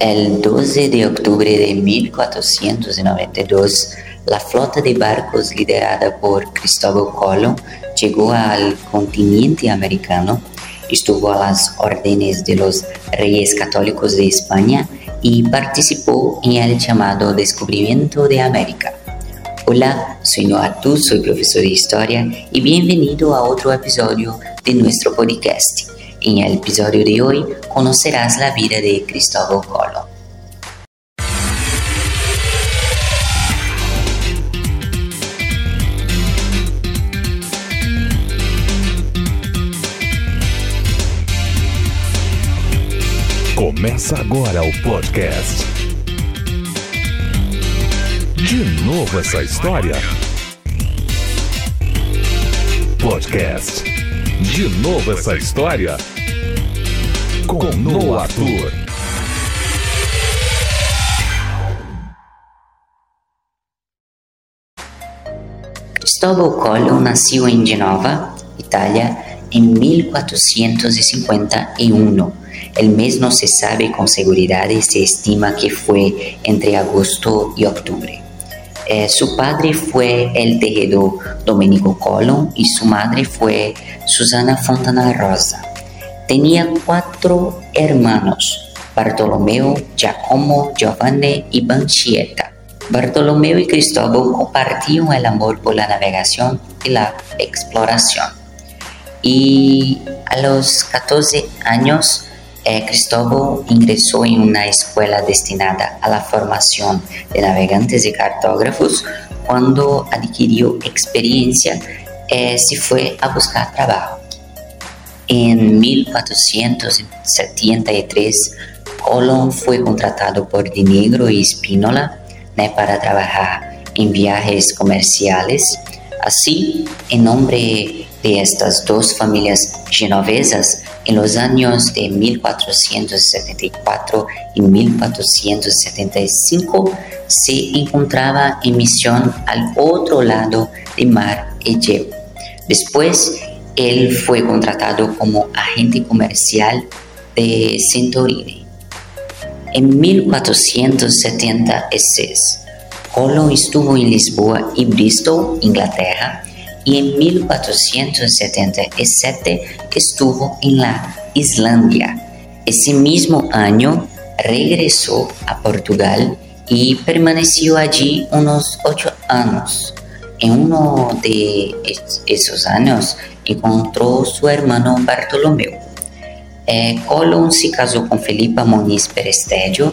El 12 de octubre de 1492, la flota de barcos liderada por Cristóbal Colón llegó al continente americano, estuvo a las órdenes de los reyes católicos de España y participó en el llamado descubrimiento de América. Hola, soy Noatu, soy profesor de historia y bienvenido a otro episodio de nuestro podcast. En el episodio de hoy conocerás la vida de Cristóbal Colón. Começa agora o podcast. De novo essa história? Podcast. De novo essa história? Com Noah Tour. Cristóbal Colón nació en Genova, Italia, en 1451. El mes no se sabe con seguridad y se estima que fue entre agosto y octubre. Eh, su padre fue el tejedor Domenico Colón y su madre fue Susana Fontana Rosa. Tenía cuatro hermanos, Bartolomeo, Giacomo, Giovanni y Bancietta. Bartolomeo y Cristóbal compartían el amor por la navegación y la exploración. Y a los 14 años, eh, Cristóbal ingresó en una escuela destinada a la formación de navegantes y cartógrafos. Cuando adquirió experiencia, eh, se fue a buscar trabajo. En 1473, Colón fue contratado por Dinegro y Spínola para trabajar en viajes comerciales. Así, en nombre de estas dos familias genovesas, en los años de 1474 y 1475 se encontraba en misión al otro lado del mar Egeo. Después, él fue contratado como agente comercial de Santorini. En 1476, Colón estuvo en Lisboa y Bristol, Inglaterra, y en 1477 estuvo en la Islandia. Ese mismo año regresó a Portugal y permaneció allí unos ocho años. En uno de esos años encontró su hermano Bartolomeu. Eh, Colón se casó con Felipa Moniz Perestelio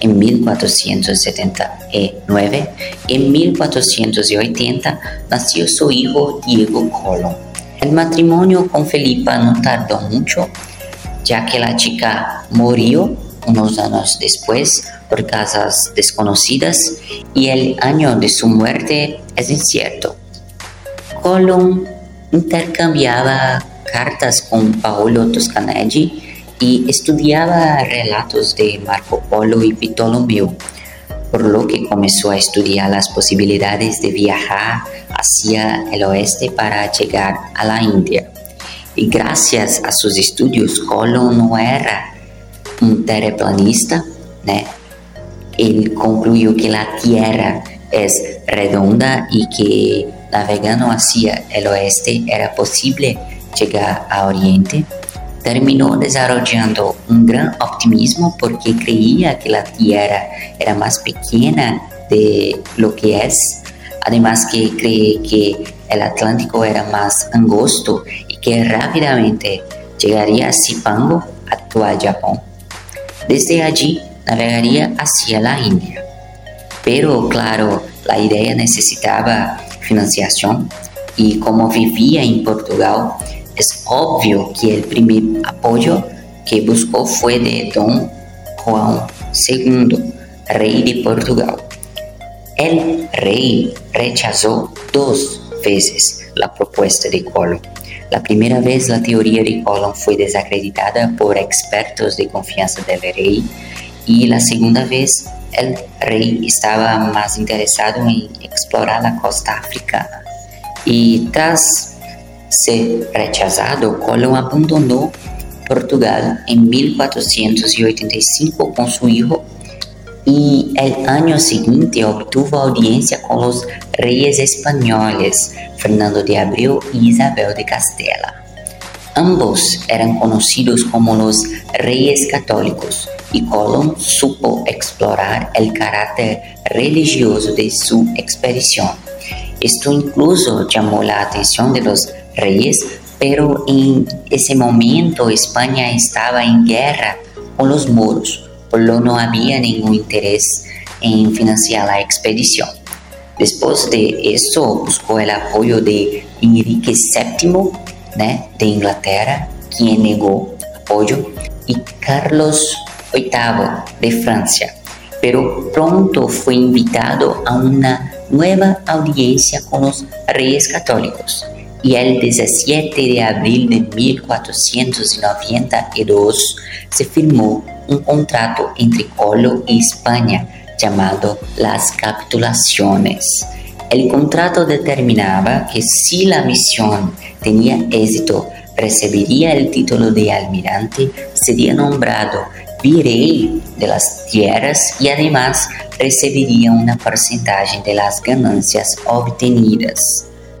en 1479 y en 1480 nació su hijo Diego Colón. El matrimonio con Felipa no tardó mucho, ya que la chica murió unos años después por causas desconocidas y el año de su muerte es incierto. Colón intercambiaba cartas con Paolo Toscanelli y estudiaba relatos de Marco Polo y Ptolomeo, por lo que comenzó a estudiar las posibilidades de viajar hacia el oeste para llegar a la India. Y gracias a sus estudios, Colón no era un terraplanista, él concluyó que la Tierra es redonda y que navegando hacia el oeste era posible llegar a Oriente terminó desarrollando un gran optimismo porque creía que la Tierra era más pequeña de lo que es, además que cree que el Atlántico era más angosto y que rápidamente llegaría a Zipango, actual Japón. Desde allí navegaría hacia la India. Pero claro, la idea necesitaba financiación y como vivía en Portugal, es obvio que el primer apoyo que buscó fue de Don Juan II, rey de Portugal. El rey rechazó dos veces la propuesta de Colón. La primera vez la teoría de Colón fue desacreditada por expertos de confianza del rey y la segunda vez el rey estaba más interesado en explorar la costa africana. Y tras ser rechazado, Colón abandonó Portugal en 1485 con su hijo y el año siguiente obtuvo audiencia con los reyes españoles Fernando de Abreu y Isabel de Castela. Ambos eran conocidos como los reyes católicos y Colón supo explorar el carácter religioso de su expedición. Esto incluso llamó la atención de los reyes, pero en ese momento España estaba en guerra con los moros lo no había ningún interés en financiar la expedición. Después de eso buscó el apoyo de Enrique VII de Inglaterra, quien negó apoyo, y Carlos VIII de Francia, pero pronto fue invitado a una nueva audiencia con los reyes católicos y el 17 de abril de 1492 se firmó un contrato entre Colo y España llamado las capitulaciones. El contrato determinaba que si la misión tenía éxito, recibiría el título de almirante, sería nombrado virrey de las tierras y además recibiría una porcentaje de las ganancias obtenidas.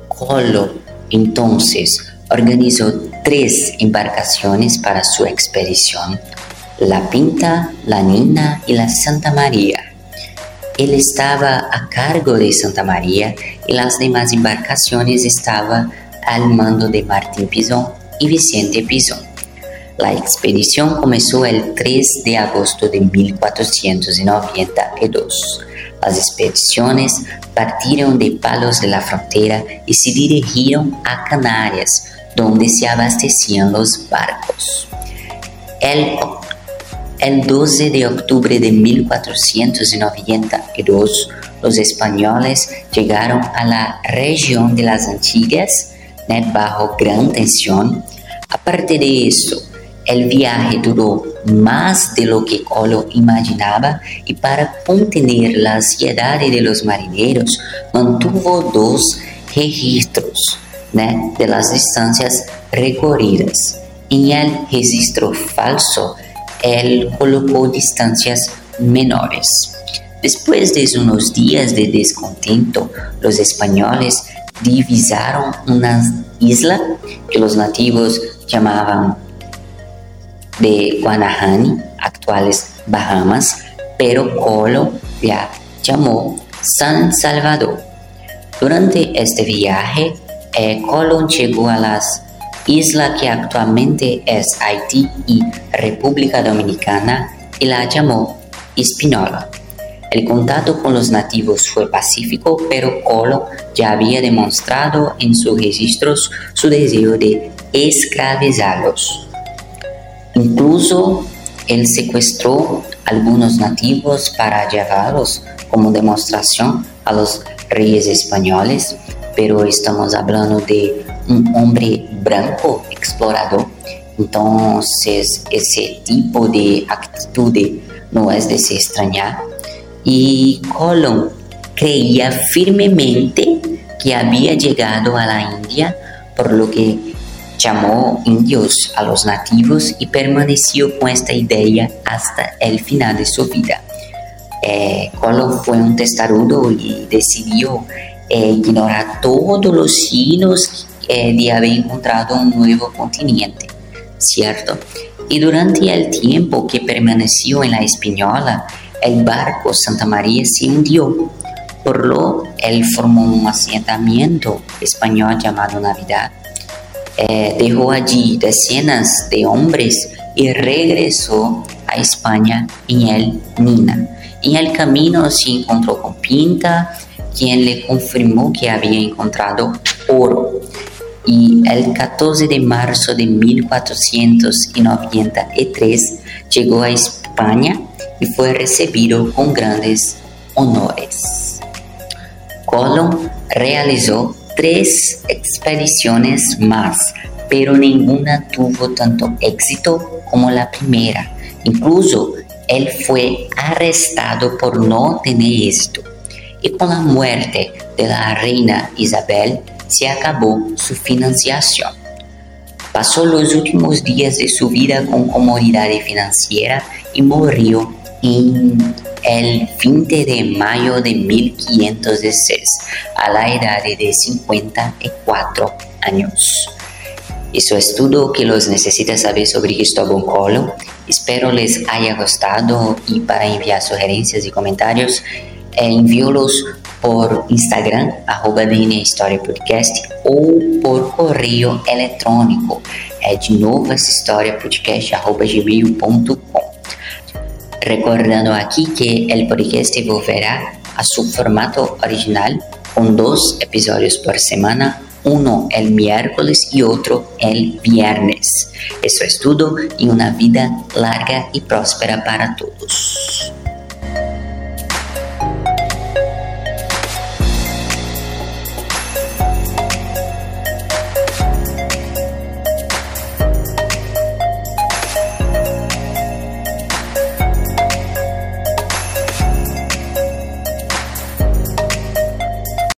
Colo entonces organizó tres embarcaciones para su expedición la Pinta, la Nina y la Santa María. Él estaba a cargo de Santa María y las demás embarcaciones estaban al mando de Martín Pizón y Vicente Pizón. La expedición comenzó el 3 de agosto de 1492. Las expediciones partieron de Palos de la Frontera y se dirigieron a Canarias, donde se abastecían los barcos. El el 12 de octubre de 1492, los españoles llegaron a la región de las Antillas bajo gran tensión. Aparte de eso, el viaje duró más de lo que Colo imaginaba y para contener la ansiedad de los marineros mantuvo dos registros de las distancias recorridas. En el registro falso, él colocó distancias menores. Después de unos días de descontento, los españoles divisaron una isla que los nativos llamaban de Guanahani, actuales Bahamas, pero Colo la llamó San Salvador. Durante este viaje, eh, Colón llegó a las isla que actualmente es Haití y República Dominicana, y la llamó Espinola. El contacto con los nativos fue pacífico, pero Colo ya había demostrado en sus registros su deseo de esclavizarlos. Incluso él secuestró algunos nativos para llevarlos como demostración a los reyes españoles, pero estamos hablando de un hombre branco explorador. Entonces, ese tipo de actitud no es de se extrañar. Y Colón creía firmemente que había llegado a la India, por lo que llamó indios a los nativos y permaneció con esta idea hasta el final de su vida. Eh, Colón fue un testarudo y decidió eh, ignorar todos los signos eh, de haber encontrado un nuevo continente, ¿cierto? Y durante el tiempo que permaneció en la Española, el barco Santa María se hundió. Por lo él formó un asentamiento español llamado Navidad. Eh, dejó allí decenas de hombres y regresó a España en el Nina. En el camino se encontró con Pinta, quien le confirmó que había encontrado oro y el 14 de marzo de 1493 llegó a España y fue recibido con grandes honores. Colón realizó tres expediciones más, pero ninguna tuvo tanto éxito como la primera. Incluso él fue arrestado por no tener éxito. Y con la muerte de la reina Isabel, se acabó su financiación. Pasó los últimos días de su vida con comodidad financiera y murió en el 20 de mayo de 1506 a la edad de 54 años. Eso es todo que los necesita saber sobre Cristóbal Colón. Espero les haya gustado y para enviar sugerencias y comentarios, eh, envíolos por Instagram, arroba DNA História Podcast, ou por correio eletrônico, é de novo essa história podcast, arroba gmail.com. Recordando aqui que o podcast volverá a seu formato original, com dois episódios por semana, uno el miércoles y otro el viernes. Eso es todo y una vida larga y próspera para todos.